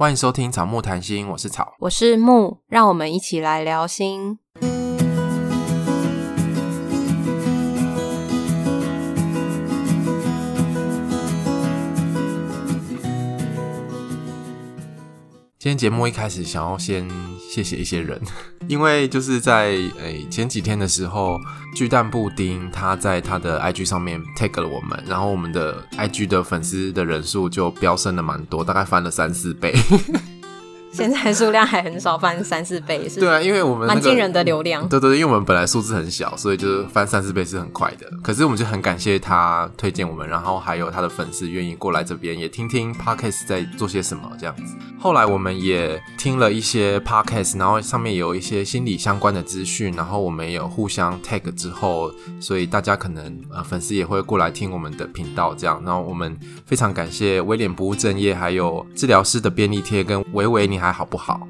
欢迎收听草木谈心，我是草，我是木，让我们一起来聊心。今天节目一开始想要先谢谢一些人，因为就是在诶、前几天的时候，巨蛋布丁他在他的 IG 上面 tag 了我们，然后我们的 IG 的粉丝的人数就飙升了蛮多，大概翻了三四倍。现在数量还很少，翻三四倍是？对啊，因为我们蛮、那个、惊人的流量。对对对，因为我们本来数字很小，所以就是翻三四倍是很快的。可是我们就很感谢他推荐我们，然后还有他的粉丝愿意过来这边也听听 Podcast 在做些什么这样子。后来我们也听了一些 Podcast，然后上面有一些心理相关的资讯，然后我们也有互相 tag 之后，所以大家可能呃粉丝也会过来听我们的频道这样。然后我们非常感谢威廉不务正业，还有治疗师的便利贴跟维维你。还好不好？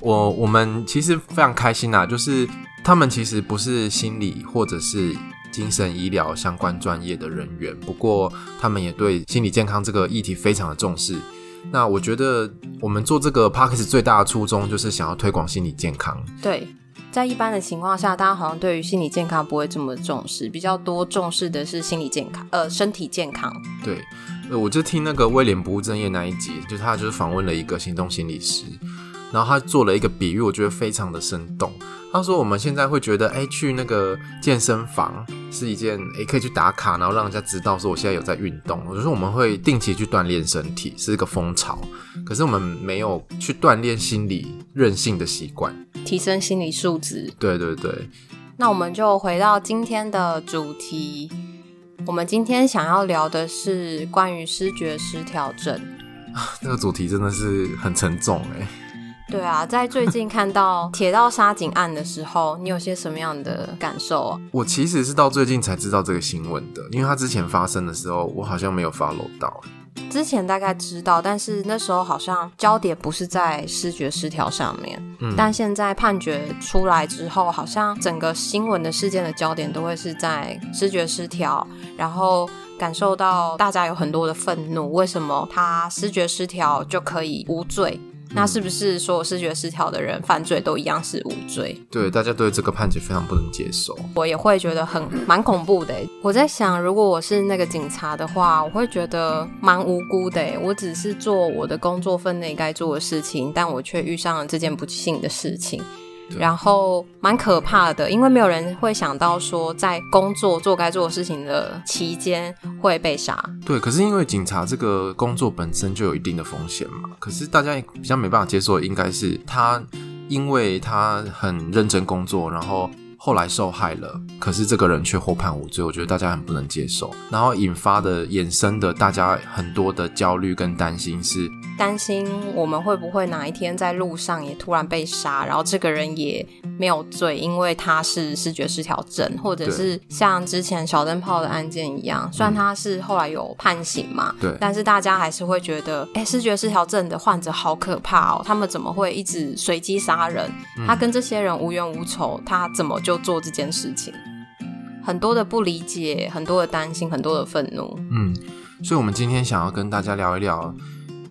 我我们其实非常开心呐，就是他们其实不是心理或者是精神医疗相关专业的人员，不过他们也对心理健康这个议题非常的重视。那我觉得我们做这个 Podcast 最大的初衷就是想要推广心理健康。对，在一般的情况下，大家好像对于心理健康不会这么重视，比较多重视的是心理健康，呃，身体健康。对。我就听那个威廉不务正业那一集，就是他就是访问了一个行动心理师，然后他做了一个比喻，我觉得非常的生动。他说我们现在会觉得，哎，去那个健身房是一件，哎，可以去打卡，然后让人家知道说我现在有在运动。我就说我们会定期去锻炼身体，是一个风潮，可是我们没有去锻炼心理韧性的习惯，提升心理素质。对对对。那我们就回到今天的主题。我们今天想要聊的是关于失觉失调症。这个主题真的是很沉重哎。对啊，在最近看到铁道杀警案的时候，你有些什么样的感受啊？我其实是到最近才知道这个新闻的，因为它之前发生的时候，我好像没有 follow 到。之前大概知道，但是那时候好像焦点不是在视觉失调上面。嗯，但现在判决出来之后，好像整个新闻的事件的焦点都会是在视觉失调，然后感受到大家有很多的愤怒，为什么他视觉失调就可以无罪？那是不是所有视觉失调的人犯罪都一样是无罪？对，大家对这个判决非常不能接受。我也会觉得很蛮恐怖的。我在想，如果我是那个警察的话，我会觉得蛮无辜的。我只是做我的工作分内该做的事情，但我却遇上了这件不幸的事情。然后蛮可怕的，因为没有人会想到说，在工作做该做的事情的期间会被杀。对，可是因为警察这个工作本身就有一定的风险嘛，可是大家比较没办法接受，应该是他，因为他很认真工作，然后。后来受害了，可是这个人却获判无罪，我觉得大家很不能接受。然后引发的、衍生的，大家很多的焦虑跟担心是担心我们会不会哪一天在路上也突然被杀，然后这个人也没有罪，因为他是视觉失调症，或者是像之前小灯泡的案件一样，虽然他是后来有判刑嘛，对，但是大家还是会觉得，哎，视觉失调症的患者好可怕哦，他们怎么会一直随机杀人？他跟这些人无冤无仇，他怎么？就做这件事情，很多的不理解，很多的担心，很多的愤怒。嗯，所以，我们今天想要跟大家聊一聊，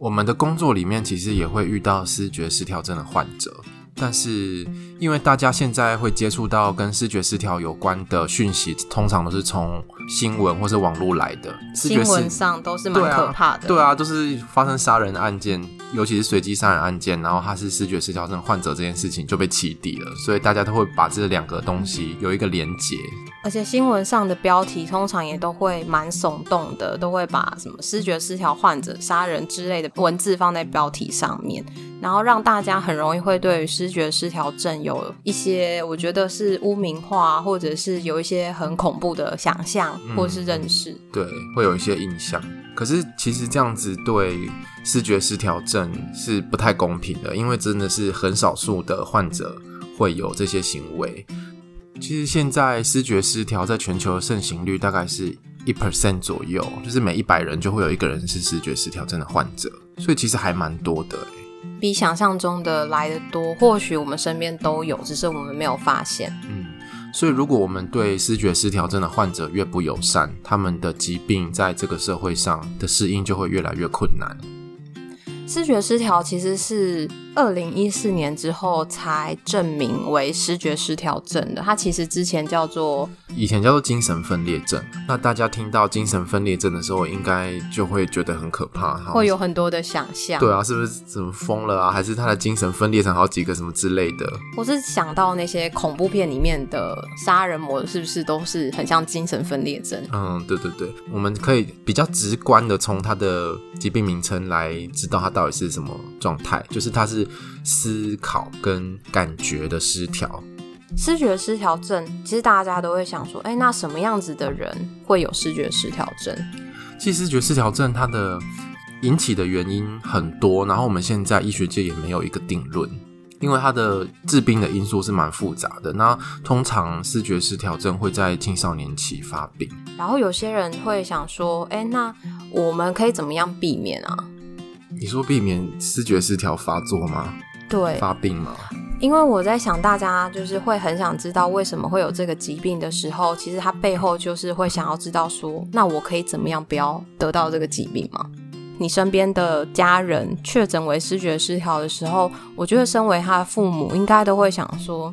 我们的工作里面其实也会遇到视觉失调症的患者，但是因为大家现在会接触到跟视觉失调有关的讯息，通常都是从新闻或是网络来的，新闻上都是蛮可怕的。对啊，对啊，都是发生杀人案件。尤其是随机杀人案件，然后他是视觉失调症患者这件事情就被起底了，所以大家都会把这两个东西有一个连结。而且新闻上的标题通常也都会蛮耸动的，都会把什么视觉失调患者杀人之类的文字放在标题上面，然后让大家很容易会对于视觉失调症有一些我觉得是污名化，或者是有一些很恐怖的想象或是认识。嗯，对，会有一些印象。可是其实这样子对视觉失调症是不太公平的，因为真的是很少数的患者会有这些行为。其实现在视觉失调在全球的盛行率大概是一 percent 左右，就是每一百人就会有一个人是视觉失调症的患者，所以其实还蛮多的，比想象中的来的多。或许我们身边都有，只是我们没有发现。嗯。所以，如果我们对视觉失调症的患者越不友善，他们的疾病在这个社会上的适应就会越来越困难。视觉失调其实是二零一四年之后才证明为视觉失调症的，它其实之前叫做以前叫做精神分裂症。那大家听到精神分裂症的时候，应该就会觉得很可怕，会有很多的想象。对啊，是不是怎么疯了啊？还是他的精神分裂成好几个什么之类的？我是想到那些恐怖片里面的杀人魔，是不是都是很像精神分裂症？嗯，对对对，我们可以比较直观的从他的疾病名称来知道他到底是什么状态，就是他是思考跟感觉的失调。视觉失调症，其实大家都会想说，哎，那什么样子的人会有视觉失调症？其实视觉失调症它的引起的原因很多，然后我们现在医学界也没有一个定论，因为它的致病的因素是蛮复杂的。那通常视觉失调症会在青少年期发病，然后有些人会想说，哎，那我们可以怎么样避免啊？你说避免视觉失调发作吗？对，发病吗？因为我在想，大家就是会很想知道为什么会有这个疾病的时候，其实它背后就是会想要知道说，那我可以怎么样不要得到这个疾病吗？你身边的家人确诊为视觉失调的时候，我觉得身为他的父母，应该都会想说，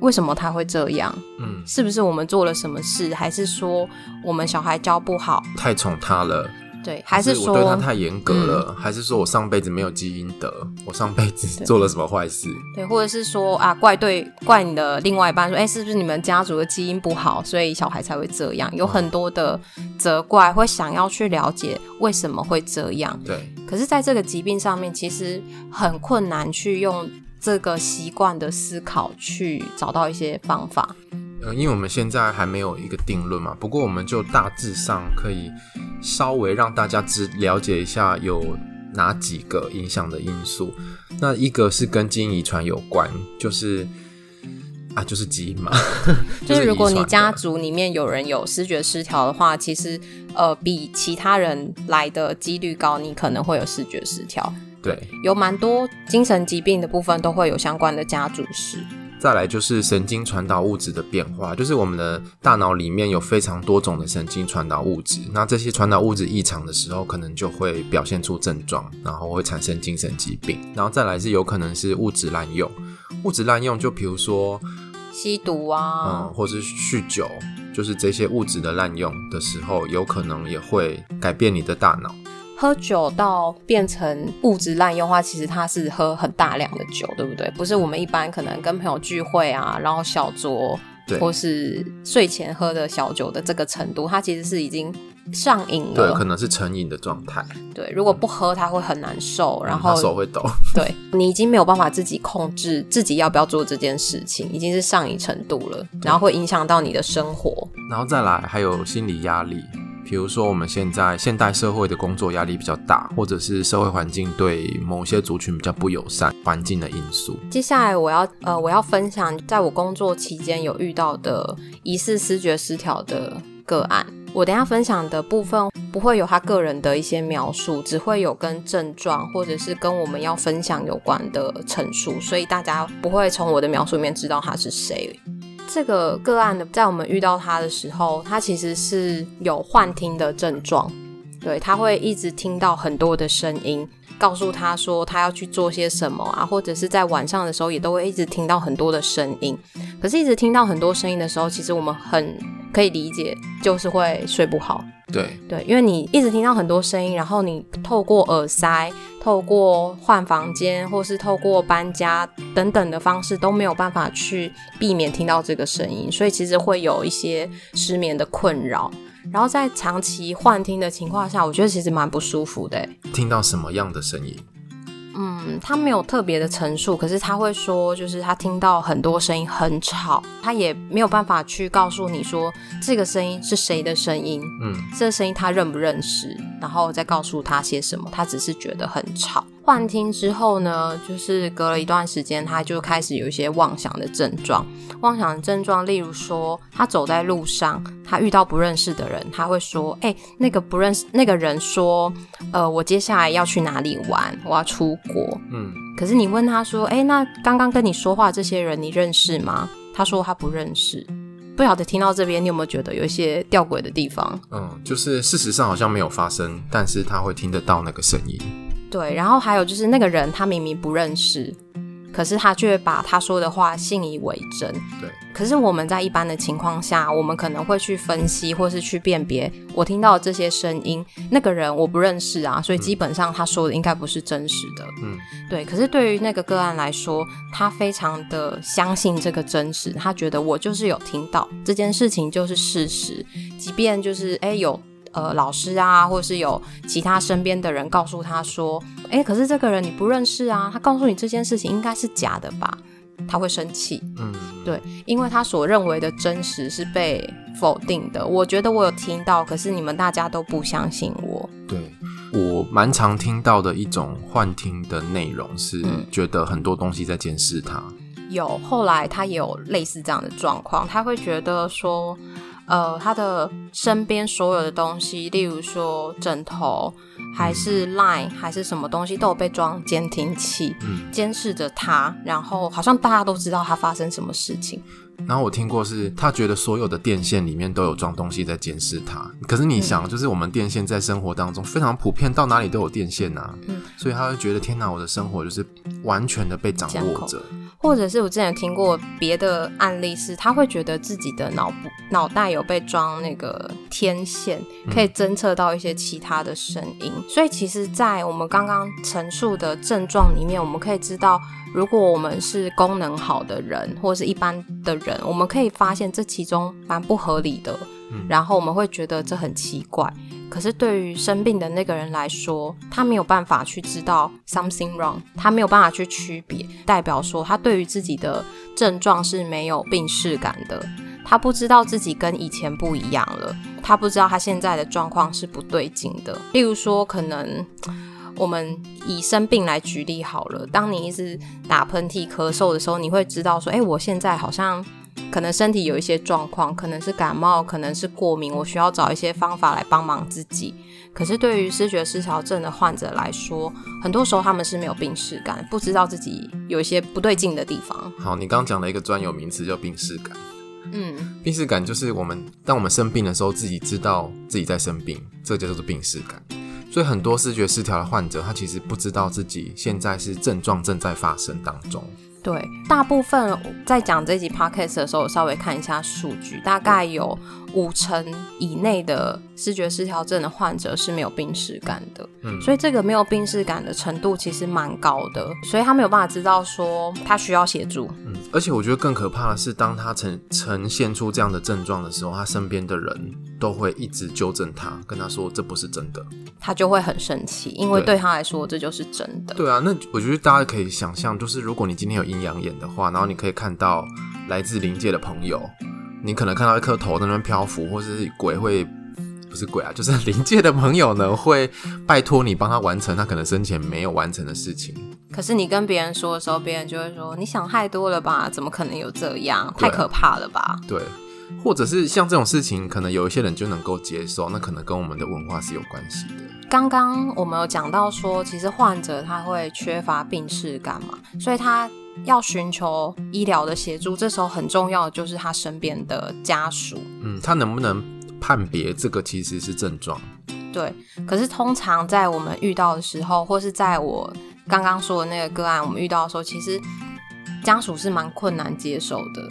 为什么他会这样？嗯，是不是我们做了什么事，还是说我们小孩教不好，太宠他了？对，还是说我对他太严格了，嗯，还是说我上辈子没有积阴德，我上辈子做了什么坏事？对，或者是说啊，怪对怪你的另外一半说，哎，是不是你们家族的基因不好，所以小孩才会这样？有很多的责怪，会想要去了解为什么会这样。对，可是在这个疾病上面，其实很困难去用这个习惯的思考去找到一些方法。呃，因为我们现在还没有一个定论嘛，不过我们就大致上可以稍微让大家知了解一下有哪几个影响的因素。那一个是跟基因遗传有关，就是啊，就是基因嘛，就是如果你家族里面有人有视觉失调的话，其实呃比其他人来的几率高，你可能会有视觉失调。对，有蛮多精神疾病的部分都会有相关的家族史。再来就是神经传导物质的变化，就是我们的大脑里面有非常多种的神经传导物质，那这些传导物质异常的时候，可能就会表现出症状，然后会产生精神疾病。然后再来是有可能是物质滥用，物质滥用就比如说吸毒啊，嗯，或是酗酒，就是这些物质的滥用的时候，有可能也会改变你的大脑。喝酒到变成物质滥用的话，其实它是喝很大量的酒，对不对？不是我们一般可能跟朋友聚会啊，然后小酌，或是睡前喝的小酒的这个程度，它其实是已经上瘾了。对，可能是成瘾的状态。对，如果不喝，它会很难受，然后、嗯、手会抖。对，你已经没有办法自己控制自己要不要做这件事情，已经是上瘾程度了，然后会影响到你的生活。然后再来还有心理压力。比如说，我们现在现代社会的工作压力比较大，或者是社会环境对某些族群比较不友善，环境的因素。接下来我要呃，我要分享在我工作期间有遇到的疑似思觉失调的个案。我等下分享的部分不会有他个人的一些描述，只会有跟症状或者是跟我们要分享有关的陈述，所以大家不会从我的描述里面知道他是谁。这个个案的，在我们遇到他的时候，他其实是有幻听的症状，对，他会一直听到很多的声音，告诉他说他要去做些什么啊，或者是在晚上的时候也都会一直听到很多的声音。可是，一直听到很多声音的时候，其实我们很可以理解，就是会睡不好。对对，因为你一直听到很多声音，然后你透过耳塞、透过换房间，或是透过搬家等等的方式，都没有办法去避免听到这个声音，所以其实会有一些失眠的困扰。然后在长期幻听的情况下，我觉得其实蛮不舒服的。听到什么样的声音？嗯，他没有特别的陈述，可是他会说，就是他听到很多声音很吵，他也没有办法去告诉你说这个声音是谁的声音，嗯，这个声音他认不认识，然后再告诉他些什么，他只是觉得很吵。幻听之后呢，就是隔了一段时间，他就开始有一些妄想的症状。妄想的症状，例如说，他走在路上，他遇到不认识的人，他会说：“哎、欸，那个不认识那个人说，呃，我接下来要去哪里玩？我要出国。”嗯，可是你问他说：“哎、欸，那刚刚跟你说话这些人，你认识吗？”他说他不认识。不晓得听到这边，你有没有觉得有一些吊诡的地方？嗯，就是事实上好像没有发生，但是他会听得到那个声音。对，然后还有就是那个人他明明不认识。可是他却把他说的话信以为真。对。可是我们在一般的情况下，我们可能会去分析，或是去辨别。我听到的这些声音，那个人我不认识啊，所以基本上他说的应该不是真实的。嗯，对。可是对于那个个案来说，他非常的相信这个真实，他觉得我就是有听到这件事情就是事实，即便就是诶有。呃，老师啊，或者是有其他身边的人告诉他说：“哎，可是这个人你不认识啊。”他告诉你这件事情应该是假的吧？他会生气。嗯，对，因为他所认为的真实是被否定的。我觉得我有听到，可是你们大家都不相信我。对，我蛮常听到的一种幻听的内容是，觉得很多东西在监视他。嗯，有，后来他也有类似这样的状况，他会觉得说。呃，他的身边所有的东西，例如说枕头，还是 Line，还是什么东西，都有被装监听器，监视着他。然后好像大家都知道他发生什么事情。然后我听过是，他觉得所有的电线里面都有装东西在监视他。可是你想，就是我们电线在生活当中非常普遍，到哪里都有电线呐。嗯，所以他会觉得天哪，我的生活就是完全的被掌握着。或者是我之前有听过别的案例，是他会觉得自己的脑部脑袋有被装那个天线，可以侦测到一些其他的声音。嗯。所以其实，在我们刚刚陈述的症状里面，我们可以知道，如果我们是功能好的人，或是一般的人，我们可以发现这其中蛮不合理的。嗯。然后我们会觉得这很奇怪。可是对于生病的那个人来说，他没有办法去知道 something wrong，他没有办法去区别，代表说他对于自己的症状是没有病识感的，他不知道自己跟以前不一样了，他不知道他现在的状况是不对劲的。例如说，可能 我们以生病来举例好了，当你一直打喷嚏、咳嗽的时候，你会知道说，哎，我现在好像。可能身体有一些状况，可能是感冒，可能是过敏，我需要找一些方法来帮忙自己。可是对于视觉失调症的患者来说，很多时候他们是没有病视感，不知道自己有一些不对劲的地方。好，你刚刚讲了一个专有名词叫病视感。嗯，病视感就是我们当我们生病的时候，自己知道自己在生病，这个叫做病视感。所以很多视觉失调的患者，他其实不知道自己现在是症状正在发生当中。对，大部分在讲这集 podcast 的时候，稍微看一下数据，大概有五成以内的视觉失调症的患者是没有病视感的。嗯，所以这个没有病视感的程度其实蛮高的，所以他没有办法知道说他需要协助。嗯，而且我觉得更可怕的是，当他呈呈现出这样的症状的时候，他身边的人都会一直纠正他，跟他说这不是真的，他就会很生气，因为对他来说这就是真的。对，对啊，那我觉得大家可以想象，就是如果你今天有阴阳眼的话，然后你可以看到来自灵界的朋友，你可能看到一颗头在那边漂浮，或是鬼会不是鬼啊，就是灵界的朋友呢，会拜托你帮他完成他可能生前没有完成的事情。可是你跟别人说的时候，别人就会说你想太多了吧？怎么可能有这样？太可怕了吧？对，或者是像这种事情，可能有一些人就能够接受，那可能跟我们的文化是有关系的。刚刚我们有讲到说，其实患者他会缺乏病耻感嘛，所以他要寻求医疗的协助。这时候很重要的就是他身边的家属，嗯，他能不能判别这个其实是症状？对。可是通常在我们遇到的时候，或是在我刚刚说的那个个案，我们遇到的时候，其实家属是蛮困难接受的。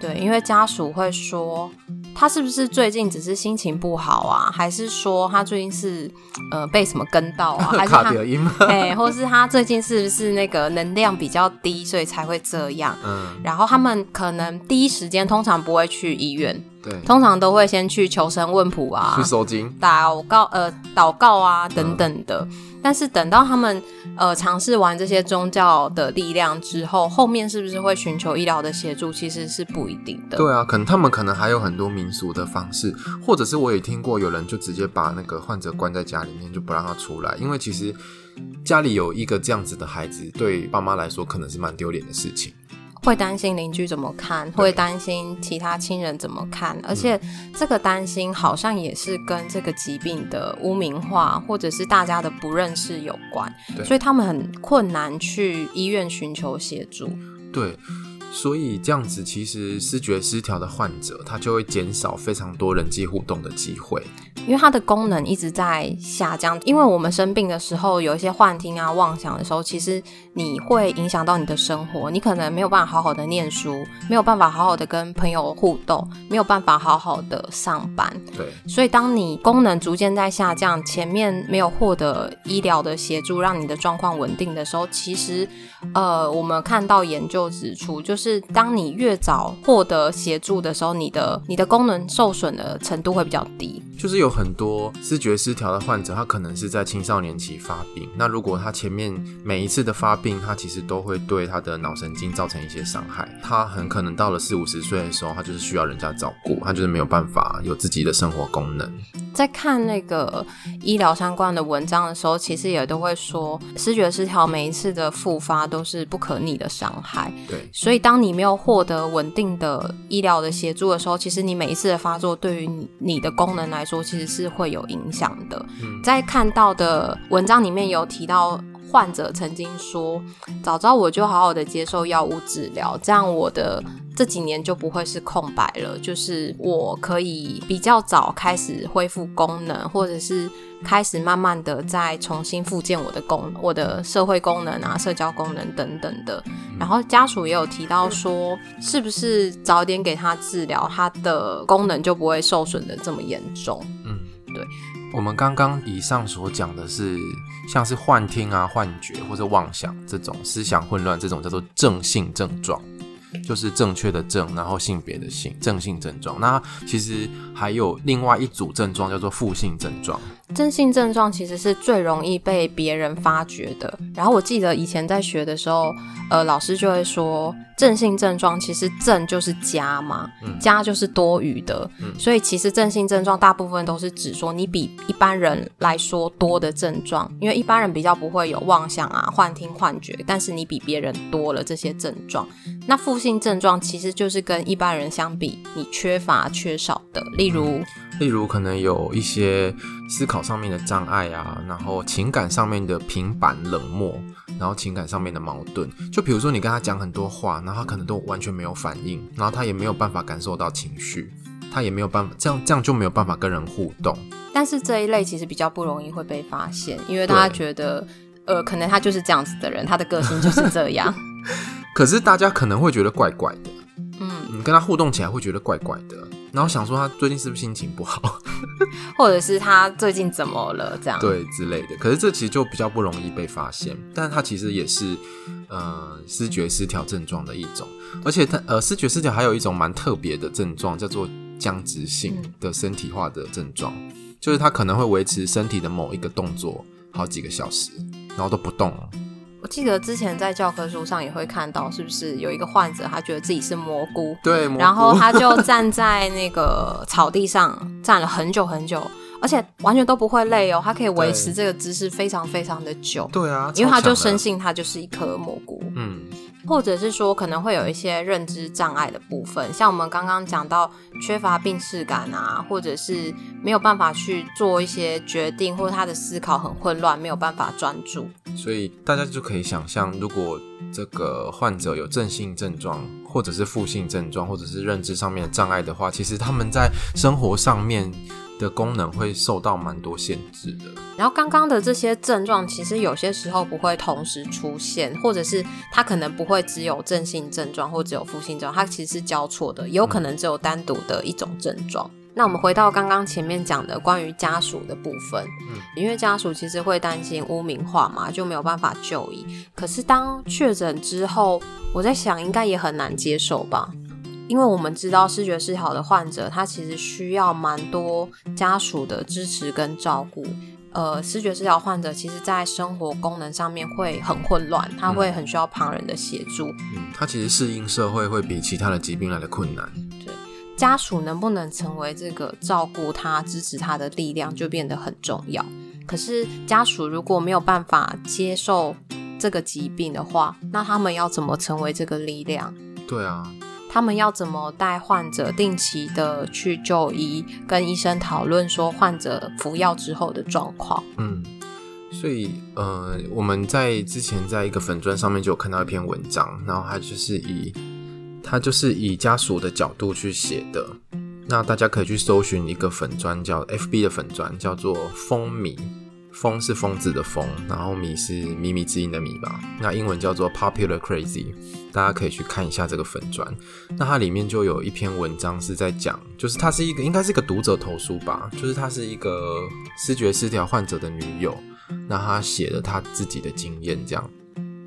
对，对，因为家属会说。他是不是最近只是心情不好啊？还是说他最近是呃被什么跟到啊？还是他 哎、欸，或是他最近是不是那个能量比较低，所以才会这样？嗯，然后他们可能第一时间通常不会去医院，对，通常都会先去求神问卜啊，去收经、祷告呃祷告啊等等的。嗯但是等到他们呃尝试完这些宗教的力量之后，后面是不是会寻求医疗的协助，其实是不一定的。对啊，可能他们可能还有很多民俗的方式，或者是我也听过有人就直接把那个患者关在家里面，就不让他出来，因为其实家里有一个这样子的孩子，对爸妈来说可能是蛮丢脸的事情。会担心邻居怎么看，会担心其他亲人怎么看，而且这个担心好像也是跟这个疾病的污名化或者是大家的不认识有关，所以他们很困难去医院寻求协助。对，所以这样子其实视觉失调的患者他就会减少非常多人际互动的机会。因为它的功能一直在下降。因为我们生病的时候有一些幻听啊、妄想的时候，其实你会影响到你的生活，你可能没有办法好好的念书，没有办法好好的跟朋友互动，没有办法好好的上班。对，所以当你功能逐渐在下降，前面没有获得医疗的协助，让你的状况稳定的时候，其实，呃，我们看到研究指出，就是当你越早获得协助的时候，你的你的功能受损的程度会比较低。就是有很多视觉失调的患者，他可能是在青少年期发病。那如果他前面每一次的发病，他其实都会对他的脑神经造成一些伤害。他很可能到了四五十岁的时候，他就是需要人家照顾，他就是没有办法有自己的生活功能。在看那个医疗相关的文章的时候，其实也都会说，视觉失调每一次的复发都是不可逆的伤害。对，所以当你没有获得稳定的医疗的协助的时候，其实你每一次的发作对于你你的功能来说，其实是会有影响的。嗯，在看到的文章里面有提到，患者曾经说：“早知道我就好好的接受药物治疗，这样我的这几年就不会是空白了。就是我可以比较早开始恢复功能，或者是开始慢慢的再重新复健我的功，我的社会功能啊、社交功能等等的。然后家属也有提到说，是不是早点给他治疗，他的功能就不会受损的这么严重？嗯，对。”我们刚刚以上所讲的是，像是幻听啊、幻觉或者妄想这种思想混乱，这种叫做正性症状，就是正确的正，然后性别的性，正性症状。那其实还有另外一组症状叫做负性症状。正性症状其实是最容易被别人发觉的。然后我记得以前在学的时候，呃，老师就会说，正性症状其实正就是加嘛，加就是多余的。嗯，所以其实正性症状大部分都是指说你比一般人来说多的症状，因为一般人比较不会有妄想啊、幻听、幻觉，但是你比别人多了这些症状。那负性症状其实就是跟一般人相比，你缺乏、缺少的，例如。例如，可能有一些思考上面的障碍啊，然后情感上面的平板冷漠，然后情感上面的矛盾。就比如说，你跟他讲很多话，然后他可能都完全没有反应，然后他也没有办法感受到情绪，他也没有办法，这样这样就没有办法跟人互动。但是这一类其实比较不容易会被发现，因为大家觉得，呃，可能他就是这样子的人，他的个性就是这样。可是大家可能会觉得怪怪的，嗯，你跟他互动起来会觉得怪怪的。然后想说他最近是不是心情不好，或者是他最近怎么了这样？对之类的。可是这其实就比较不容易被发现，但是他其实也是呃视觉失调症状的一种。而且他呃视觉失调还有一种蛮特别的症状，叫做僵直性的身体化的症状，嗯、就是他可能会维持身体的某一个动作好几个小时，然后都不动。我记得之前在教科书上也会看到，是不是有一个患者，他觉得自己是蘑菇，对，蘑菇，然后他就站在那个草地上站了很久很久，而且完全都不会累哦，他可以维持这个姿势非常非常的久，对啊，因为他就深信他就是一颗蘑菇，嗯。或者是说可能会有一些认知障碍的部分，像我们刚刚讲到缺乏病视感啊，或者是没有办法去做一些决定，或者他的思考很混乱，没有办法专注。所以大家就可以想象，如果这个患者有正性症状，或者是负性症状，或者是认知上面的障碍的话，其实他们在生活上面的功能会受到蛮多限制的。然后刚刚的这些症状，其实有些时候不会同时出现，或者是它可能不会只有正性症状，或只有负性症状，它其实是交错的，也有可能只有单独的一种症状。嗯、那我们回到刚刚前面讲的关于家属的部分，嗯，因为家属其实会担心污名化嘛，就没有办法就医。可是当确诊之后，我在想应该也很难接受吧。因为我们知道视觉失调的患者，他其实需要蛮多家属的支持跟照顾。呃，视觉失调患者其实在生活功能上面会很混乱，他会很需要旁人的协助。嗯，他其实适应社会会比其他的疾病来的困难。对，家属能不能成为这个照顾他、支持他的力量，就变得很重要。可是家属如果没有办法接受这个疾病的话，那他们要怎么成为这个力量？对啊。他们要怎么带患者定期的去就医，跟医生讨论说患者服药之后的状况？嗯，所以呃，我们在之前在一个粉砖上面就有看到一篇文章，然后它就是以它就是以家属的角度去写的。那大家可以去搜寻一个粉砖，叫 FB 的粉砖，叫做疯米。疯是疯子的疯，然后米是靡靡之音的米吧。那英文叫做 Popular Crazy，大家可以去看一下这个粉砖。那它里面就有一篇文章是在讲，就是它是一个应该是一个读者投书吧，就是他是一个视觉失调患者的女友，那他写了他自己的经验这样。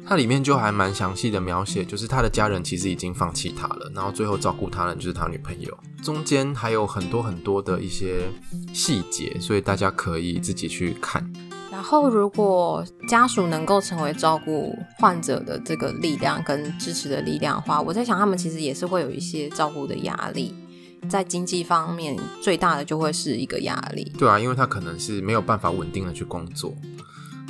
它里面就还蛮详细的描写，就是他的家人其实已经放弃他了，然后最后照顾他的就是他女朋友。中间还有很多很多的一些细节，所以大家可以自己去看。然后，如果家属能够成为照顾患者的这个力量跟支持的力量的话，我在想，他们其实也是会有一些照顾的压力，在经济方面最大的就会是一个压力。对啊，因为他可能是没有办法稳定的去工作。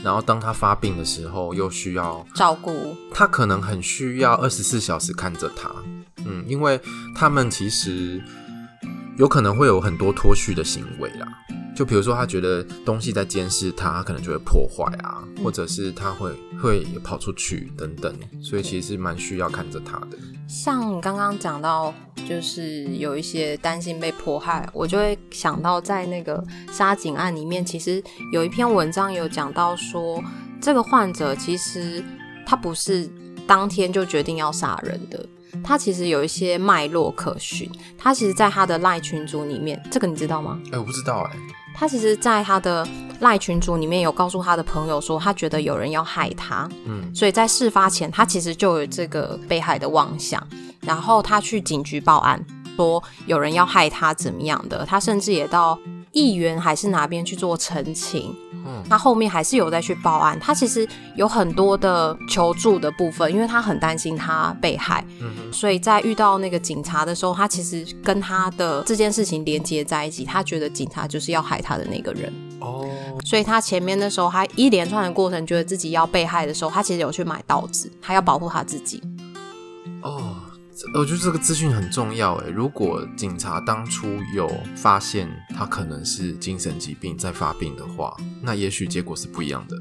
然后当他发病的时候，又需要照顾，他可能很需要二十四小时看着他，嗯，因为他们其实有可能会有很多脱序的行为啦。就比如说，他觉得东西在监视他，他可能就会破坏啊，或者是他会会跑出去等等，所以其实是蛮需要看着他的。像刚刚讲到，就是有一些担心被迫害，我就会想到在那个杀警案里面，其实有一篇文章有讲到说，这个患者其实他不是当天就决定要杀人的，他其实有一些脉络可循。他其实，在他的赖群组里面，这个你知道吗？哎、欸，我不知道哎、欸。他其实，在他的赖群组里面有告诉他的朋友说，他觉得有人要害他，嗯，所以在事发前，他其实就有这个被害的妄想，然后他去警局报案，说有人要害他怎么样的，他甚至也到议员还是哪边去做陈情。嗯，他后面还是有再去报案。他其实有很多的求助的部分，因为他很担心他被害，嗯，所以在遇到那个警察的时候，他其实跟他的这件事情连接在一起。他觉得警察就是要害他的那个人哦，所以他前面的时候，他一连串的过程，觉得自己要被害的时候，他其实有去买刀子，他要保护他自己。哦。我觉得这个资讯很重要诶，如果警察当初有发现他可能是精神疾病在发病的话，那也许结果是不一样的。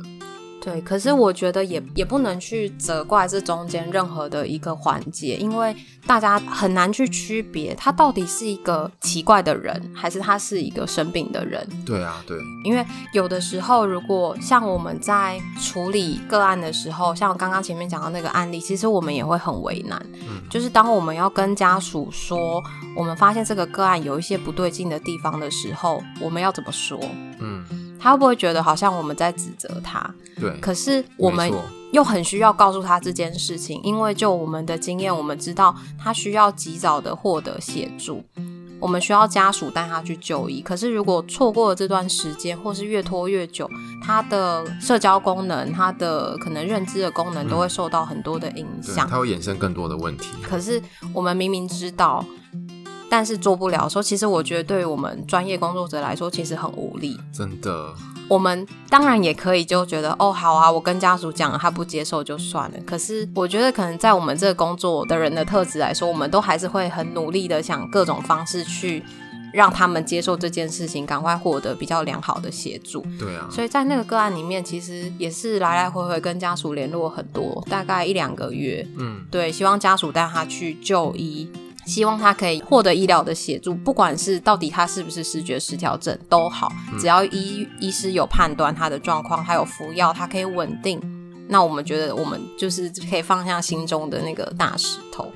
对，可是我觉得也也不能去责怪这中间任何的一个环节，因为大家很难去区别他到底是一个奇怪的人，还是他是一个生病的人。对啊，对，因为有的时候，如果像我们在处理个案的时候，像我刚刚前面讲到那个案例，其实我们也会很为难。嗯，就是当我们要跟家属说，我们发现这个个案有一些不对劲的地方的时候，我们要怎么说？嗯。他会不会觉得好像我们在指责他？对，可是我们又很需要告诉他这件事情，因为就我们的经验，我们知道他需要及早的获得协助，我们需要家属带他去就医。可是如果错过了这段时间，或是越拖越久，他的社交功能、他的可能认知的功能都会受到很多的影响，他会衍生更多的问题。可是我们明明知道。但是做不了的时候，其实我觉得对于我们专业工作者来说，其实很无力。真的，我们当然也可以就觉得，哦，好啊，我跟家属讲了，他不接受就算了。可是我觉得，可能在我们这个工作的人的特质来说，我们都还是会很努力的想各种方式去让他们接受这件事情，赶快获得比较良好的协助。对啊，所以在那个个案里面，其实也是来来回回跟家属联络很多，大概一两个月。嗯，对，希望家属带他去就医。希望他可以获得医疗的协助，不管是到底他是不是视觉失调症都好，只要医医师有判断他的状况，还有服药，他可以稳定，那我们觉得我们就是可以放下心中的那个大石头。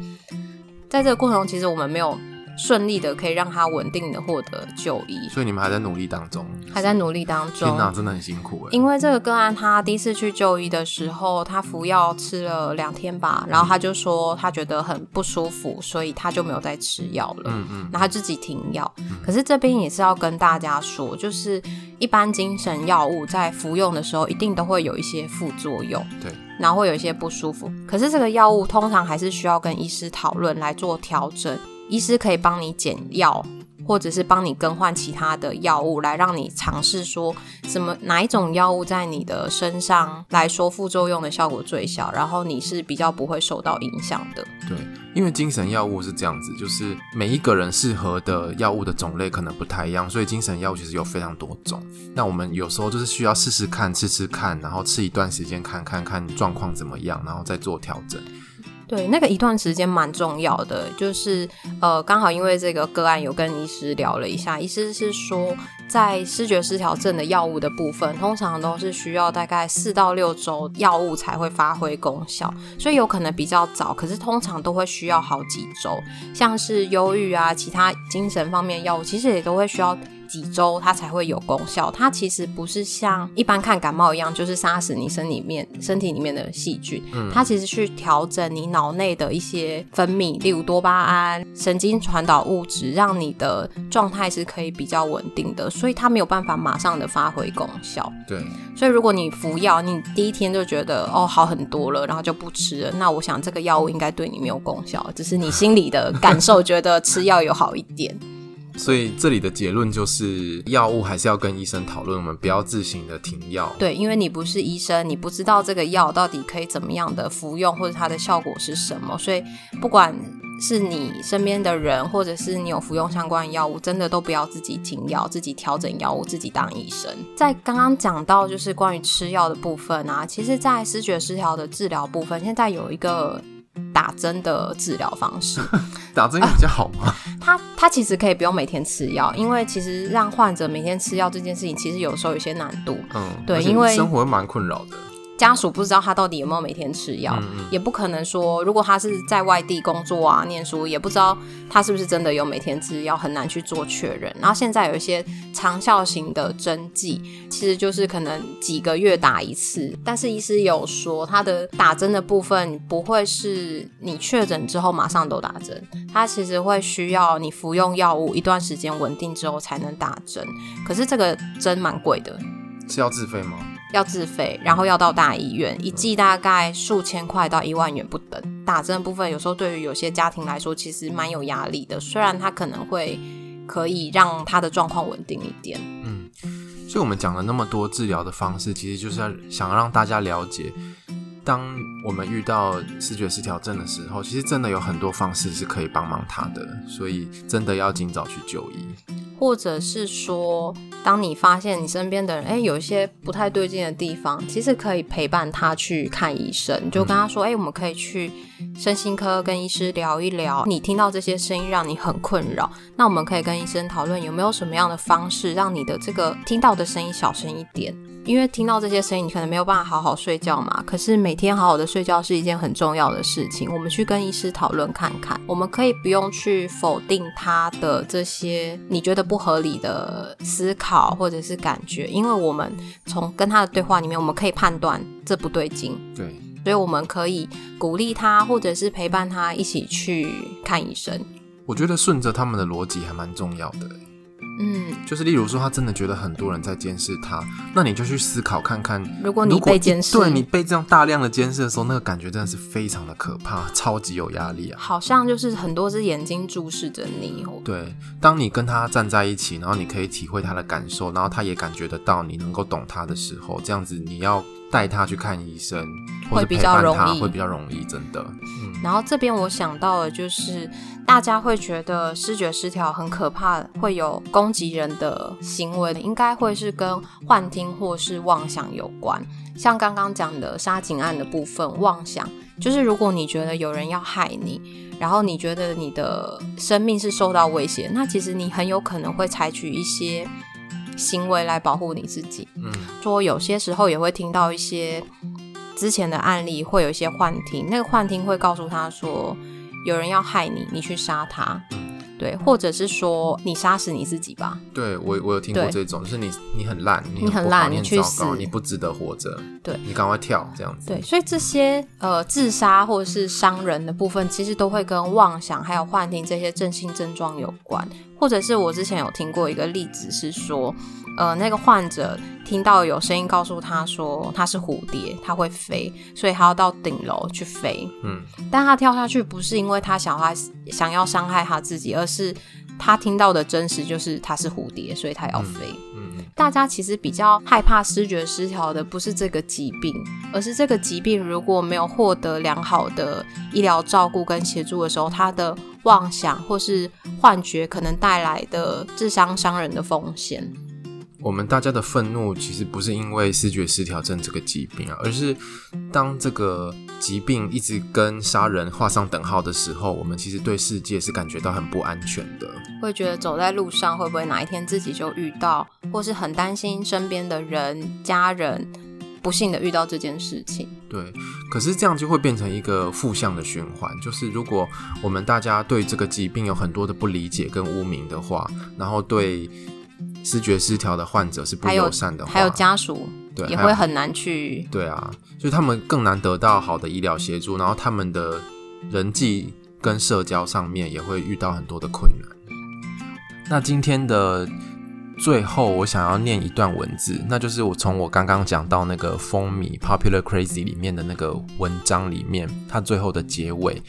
在这个过程中，其实我们没有。顺利的可以让他稳定的获得就医，所以你们还在努力当中，还在努力当中。天哪，真的很辛苦哎！因为这个个案，他第一次去就医的时候，他服药吃了两天吧，然后他就说他觉得很不舒服，所以他就没有再吃药了。嗯嗯，然后他自己停药。嗯。可是这边也是要跟大家说，就是一般精神药物在服用的时候，一定都会有一些副作用。对，然后会有一些不舒服。可是这个药物通常还是需要跟医师讨论来做调整。医师可以帮你减药，或者是帮你更换其他的药物，来让你尝试说什么哪一种药物在你的身上来说副作用的效果最小，然后你是比较不会受到影响的。对，因为精神药物是这样子，就是每一个人适合的药物的种类可能不太一样，所以精神药物其实有非常多种。那我们有时候就是需要试试看，吃吃看，然后吃一段时间看看看状况怎么样，然后再做调整。对，那个一段时间蛮重要的，就是呃，刚好因为这个个案有跟医师聊了一下，医师是说，在视觉失调症的药物的部分，通常都是需要大概四到六周药物才会发挥功效，所以有可能比较早，可是通常都会需要好几周，像是忧郁啊，其他精神方面药物，其实也都会需要。几周它才会有功效，它其实不是像一般看感冒一样，就是杀死你身里面身体里面的细菌。嗯，它其实去调整你脑内的一些分泌，例如多巴胺、神经传导物质，让你的状态是可以比较稳定的。所以它没有办法马上的发挥功效。对，所以如果你服药，你第一天就觉得哦好很多了，然后就不吃了，那我想这个药物应该对你没有功效，只是你心里的感受觉得吃药有好一点。所以这里的结论就是，药物还是要跟医生讨论，我们不要自行的停药。对，因为你不是医生，你不知道这个药到底可以怎么样的服用，或者它的效果是什么。所以，不管是你身边的人，或者是你有服用相关的药物，真的都不要自己停药，自己调整药物，自己当医生。在刚刚讲到就是关于吃药的部分啊，其实，在失觉失调的治疗部分，现在有一个。打针的治疗方式，打针比较好吗？啊、他他其实可以不用每天吃药，因为其实让患者每天吃药这件事情，其实有时候有些难度。嗯，对，因为生活蛮困扰的。家属不知道他到底有没有每天吃药，也不可能说，如果他是在外地工作啊、念书，也不知道他是不是真的有每天吃药，很难去做确认。然后现在有一些长效型的针剂，其实就是可能几个月打一次，但是医师有说，他的打针的部分不会是你确诊之后马上都打针，他其实会需要你服用药物一段时间稳定之后才能打针。可是这个针蛮贵的，是要自费吗？要自费，然后要到大医院，一剂大概数千块到一万元不等。打针的部分有时候对于有些家庭来说，其实蛮有压力的。虽然他可能会可以让他的状况稳定一点。嗯，所以我们讲了那么多治疗的方式，其实就是要想让大家了解，当我们遇到视觉失调症的时候，其实真的有很多方式是可以帮忙他的，所以真的要尽早去就医。或者是说，当你发现你身边的人，哎，有一些不太对劲的地方，其实可以陪伴他去看医生，就跟他说，哎，我们可以去身心科跟医师聊一聊。你听到这些声音让你很困扰，那我们可以跟医生讨论有没有什么样的方式，让你的这个听到的声音小声一点。因为听到这些声音，你可能没有办法好好睡觉嘛。可是每天好好的睡觉是一件很重要的事情。我们去跟医师讨论看看，我们可以不用去否定他的这些你觉得不合理的思考或者是感觉，因为我们从跟他的对话里面，我们可以判断这不对劲。对，所以我们可以鼓励他，或者是陪伴他一起去看医生。我觉得顺着他们的逻辑还蛮重要的。嗯，就是例如说，他真的觉得很多人在监视他，那你就去思考看看，如果你被监视，对你被这样大量的监视的时候，那个感觉真的是非常的可怕，超级有压力啊！好像就是很多只眼睛注视着你。对，当你跟他站在一起，然后你可以体会他的感受，然后他也感觉得到你能够懂他的时候，这样子你要带他去看医生，会比较容易，会比较容易，真的。嗯，然后这边我想到的就是。大家会觉得视觉失调很可怕，会有攻击人的行为，应该会是跟幻听或是妄想有关。像刚刚讲的杀警案的部分，妄想就是如果你觉得有人要害你，然后你觉得你的生命是受到威胁，那其实你很有可能会采取一些行为来保护你自己。嗯，说有些时候也会听到一些之前的案例，会有一些幻听，那个幻听会告诉他说。有人要害你，你去杀他，嗯，对，或者是说你杀死你自己吧。对，我我有听过这种，就是你你很烂，你很烂，你去死，你不值得活着。对，你赶快跳，这样子。对，所以这些呃自杀或者是伤人的部分，其实都会跟妄想还有幻听这些症性症状有关。或者是我之前有听过一个例子是说，呃，那个患者。听到有声音告诉他说他是蝴蝶，他会飞，所以他要到顶楼去飞。嗯，但他跳下去不是因为他想他想要伤害他自己，而是他听到的真实就是他是蝴蝶，所以他要飞。嗯，嗯，大家其实比较害怕失觉失调的不是这个疾病，而是这个疾病如果没有获得良好的医疗照顾跟协助的时候，他的妄想或是幻觉可能带来的智商伤人的风险。我们大家的愤怒其实不是因为视觉失调症这个疾病啊，而是当这个疾病一直跟杀人画上等号的时候，我们其实对世界是感觉到很不安全的，会觉得走在路上会不会哪一天自己就遇到，或是很担心身边的人、家人不幸的遇到这件事情。对，可是这样就会变成一个负向的循环，就是如果我们大家对这个疾病有很多的不理解跟污名的话，然后对思觉失调的患者是不友善的话，还有，还有家属。对，也会很难去。对啊，所以他们更难得到好的医疗协助，然后他们的人际跟社交上面也会遇到很多的困难。那今天的最后，我想要念一段文字，那就是我从我刚刚讲到那个风靡 Popular Crazy 里面的那个文章里面，它最后的结尾。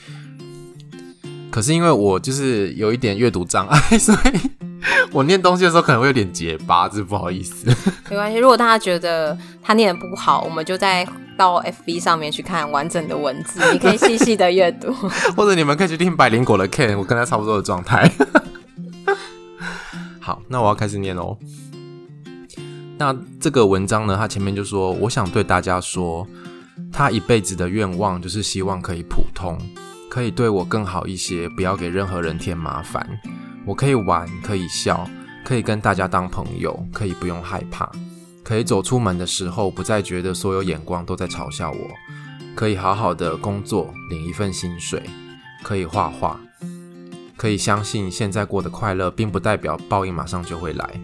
可是因为我就是有一点阅读障碍，所以。我念东西的时候可能会有点结巴，这不好意思。没关系，如果大家觉得他念的不好，我们就再到 FB 上面去看完整的文字，你可以细细的阅读，或者你们可以去听百灵果的 Ken，我跟他差不多的状态。好，那我要开始念喽。那这个文章呢，他前面就说，我想对大家说，他一辈子的愿望就是希望可以普通，可以对我更好一些，不要给任何人添麻烦。我可以玩，可以笑，可以跟大家当朋友，可以不用害怕，可以走出门的时候不再觉得所有眼光都在嘲笑我，可以好好的工作，领一份薪水，可以画画，可以相信现在过得快乐，并不代表报应马上就会来。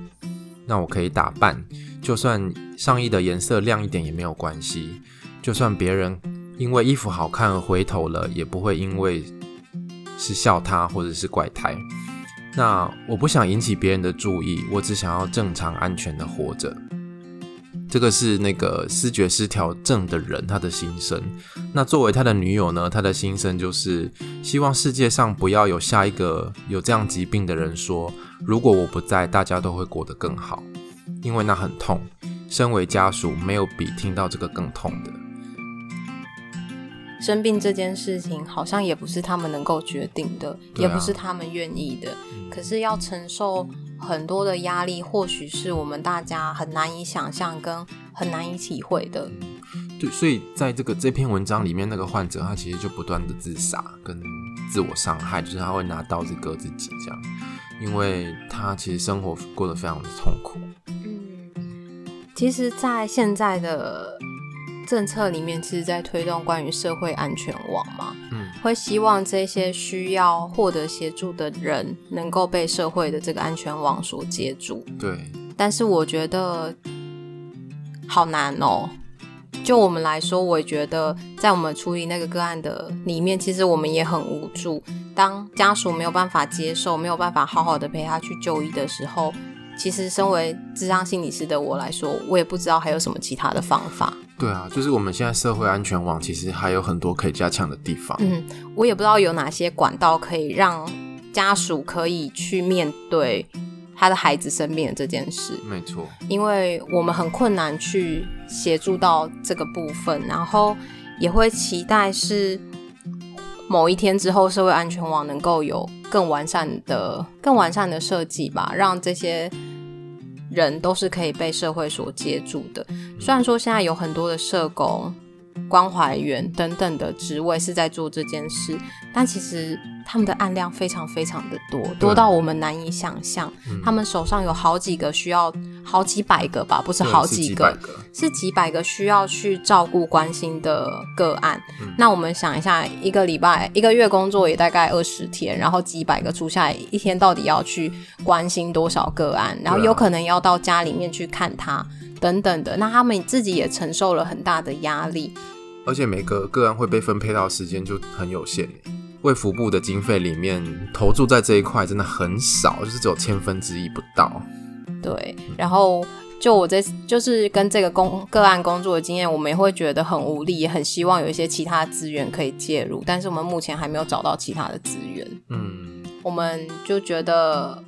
那我可以打扮，就算上衣的颜色亮一点也没有关系，就算别人因为衣服好看而回头了，也不会因为是笑他或者是怪胎。那我不想引起别人的注意，我只想要正常安全的活着。这个是那个视觉失调症的人他的心声。那作为他的女友呢，他的心声就是希望世界上不要有下一个有这样疾病的人说，如果我不在，大家都会过得更好，因为那很痛。身为家属，没有比听到这个更痛的。生病这件事情好像也不是他们能够决定的，也不是他们愿意的。可是要承受很多的压力，或许是我们大家很难以想象跟很难以体会的。对，所以在这个这篇文章里面，那个患者他其实就不断的自杀跟自我伤害，就是他会拿刀子割自己这样，因为他其实生活过得非常的痛苦。嗯，其实，在现在的。政策里面其实在推动关于社会安全网嘛，嗯，会希望这些需要获得协助的人能够被社会的这个安全网所接住。对，但是我觉得好难哦。就我们来说，我也觉得在我们处理那个个案的里面，其实我们也很无助。当家属没有办法接受，没有办法好好的陪他去就医的时候，其实身为智商心理师的我来说，我也不知道还有什么其他的方法。对啊，就是我们现在社会安全网其实还有很多可以加强的地方。嗯，我也不知道有哪些管道可以让家属可以去面对他的孩子生病的这件事。没错，因为我们很困难去协助到这个部分，然后也会期待是某一天之后，社会安全网能够有更完善的、更完善的设计吧，让这些。人都是可以被社会所接住的。虽然说现在有很多的社工、关怀员等等的职位是在做这件事，但其实他们的案量非常非常的多，多到我们难以想象。嗯、他们手上有好几个需要，好几百个吧，不是好几个，是几百个，需要去照顾、关心的个案。嗯、那我们想一下，一个礼拜、一个月工作也大概二十天，然后几百个出下来，一天到底要去关心多少个案？然后有可能要到家里面去看他等等的。那他们自己也承受了很大的压力。而且每个个案会被分配到的时间就很有限，卫福部的经费里面投注在这一块真的很少，就是只有千分之一不到。对，然后就我这就是跟这个工个案工作的经验，我们也会觉得很无力，也很希望有一些其他资源可以介入，但是我们目前还没有找到其他的资源。嗯，我们就觉得。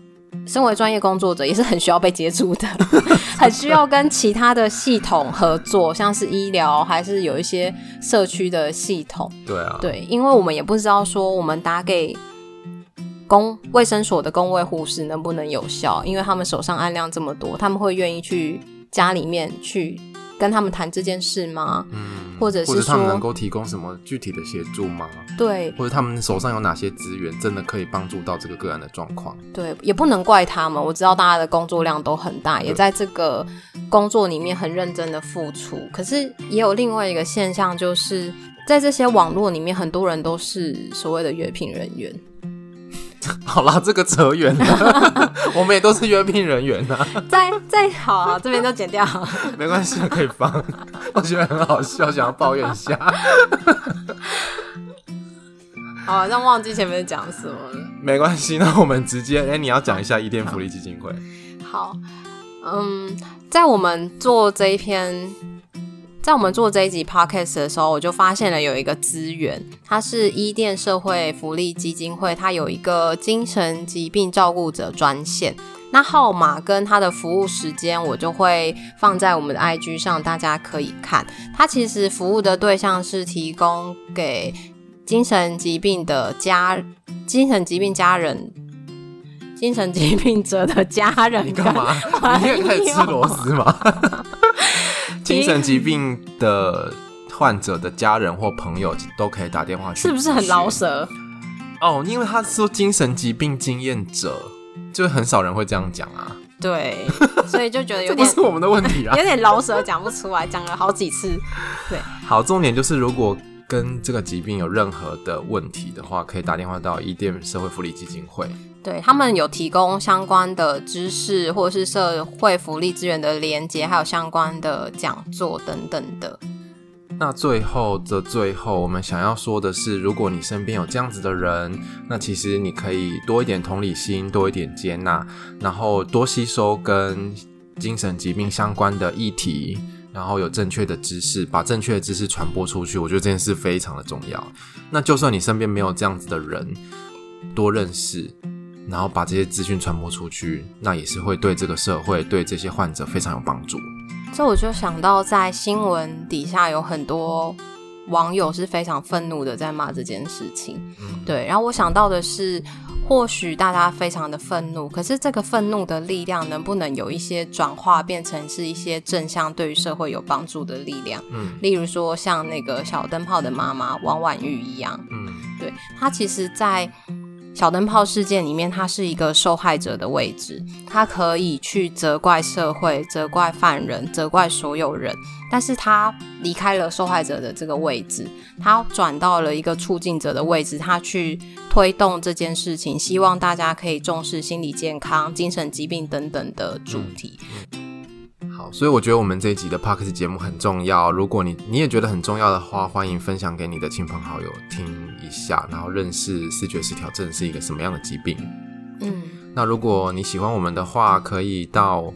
身为专业工作者，也是很需要被接触的，很需要跟其他的系统合作，像是医疗，还是有一些社区的系统。对啊，对，因为我们也不知道说我们打给公卫生所的公卫护士能不能有效，因为他们手上案量这么多，他们会愿意去家里面去跟他们谈这件事吗？嗯。或者是他们能够提供什么具体的协助吗？对，或者他们手上有哪些资源，真的可以帮助到这个个案的状况？对，也不能怪他们。我知道大家的工作量都很大，也在这个工作里面很认真的付出。可是也有另外一个现象，就是在这些网络里面，很多人都是所谓的约聘人员。好啦，这个扯远了，我们也都是约聘人员呐。再再好啊，这边就剪掉，没关系，可以放。我觉得很好笑，想要抱怨一下。好，像忘记前面讲什么了。没关系，那我们直接，哎、欸，你要讲一下伊甸福利基金会。好，嗯，在我们做这一篇。在我们做这一集 podcast 的时候，我就发现了有一个资源，它是伊甸社会福利基金会，它有一个精神疾病照顾者专线。那号码跟它的服务时间，我就会放在我们的 IG 上，大家可以看。它其实服务的对象是提供给精神疾病的家、精神疾病家人、精神疾病者的家人。你干嘛？你也开始吃螺丝吗？精神疾病的患者的家人或朋友都可以打电话去，是不是很饶舌？哦，因为他说精神疾病经验者，就很少人会这样讲啊。对，所以就觉得有点这不是我们的问题啊，有点饶舌讲不出来，讲了好几次。对，好，重点就是如果跟这个疾病有任何的问题的话，可以打电话到伊甸社会福利基金会。对，他们有提供相关的知识，或是社会福利资源的连接，还有相关的讲座等等的。那最后的最后，我们想要说的是，如果你身边有这样子的人，那其实你可以多一点同理心，多一点接纳，然后多吸收跟精神疾病相关的议题，然后有正确的知识，把正确的知识传播出去。我觉得这件事非常的重要。那就算你身边没有这样子的人，多认识。然后把这些资讯传播出去，那也是会对这个社会、对这些患者非常有帮助。这我就想到，在新闻底下有很多网友是非常愤怒的，在骂这件事情。嗯，对。然后我想到的是，或许大家非常的愤怒，可是这个愤怒的力量能不能有一些转化，变成是一些正向、对于社会有帮助的力量？嗯，例如说像那个小灯泡的妈妈王婉玉一样。嗯，对，她其实，在。小灯泡事件里面，他是一个受害者的位置，他可以去责怪社会、责怪犯人、责怪所有人，但是他离开了受害者的这个位置，他转到了一个促进者的位置，他去推动这件事情，希望大家可以重视心理健康、精神疾病等等的主题。嗯好，所以我觉得我们这一集的 Podcast 节目很重要。如果你你也觉得很重要的话，欢迎分享给你的亲朋好友听一下，然后认识视觉失调症是一个什么样的疾病。嗯，那如果你喜欢我们的话，可以到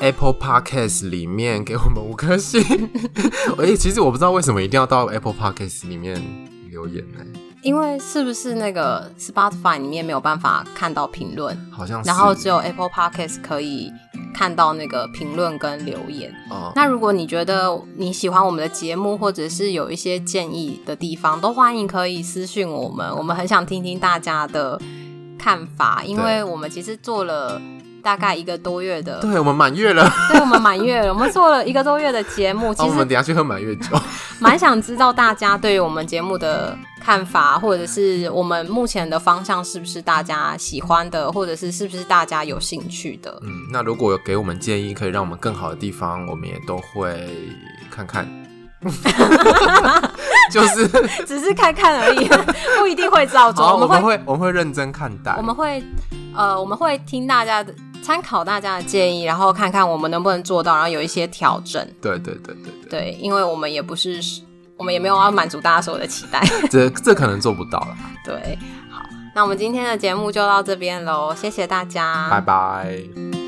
Apple Podcast 里面给我们五颗星。哎、欸，其实我不知道为什么一定要到 Apple Podcast 里面留言呢？因为是不是那个 Spotify 里面没有办法看到评论？好像是。然后只有 Apple Podcast 可以。看到那个评论跟留言，哦，那如果你觉得你喜欢我们的节目，或者是有一些建议的地方，都欢迎可以私信我们，我们很想听听大家的看法，因为我们其实做了大概一个多月的，对，我们满月了，对，我们满月了，我们做了一个多月的节目，其实，哦，我们等下去喝满月酒，蛮想知道大家对于我们节目的。看法，或者是我们目前的方向是不是大家喜欢的，或者是是不是大家有兴趣的？嗯，那如果有给我们建议，可以让我们更好的地方，我们也都会看看。就是只是看看而已，不一定会照做。我们会我们会认真看待，我们会呃我们会听大家的参考大家的建议，然后看看我们能不能做到，然后有一些调整。对对对对对，对，因为我们也不是。我们也没有要满足大家所有的期待，这这可能做不到了。对，好，那我们今天的节目就到这边喽，谢谢大家，拜拜。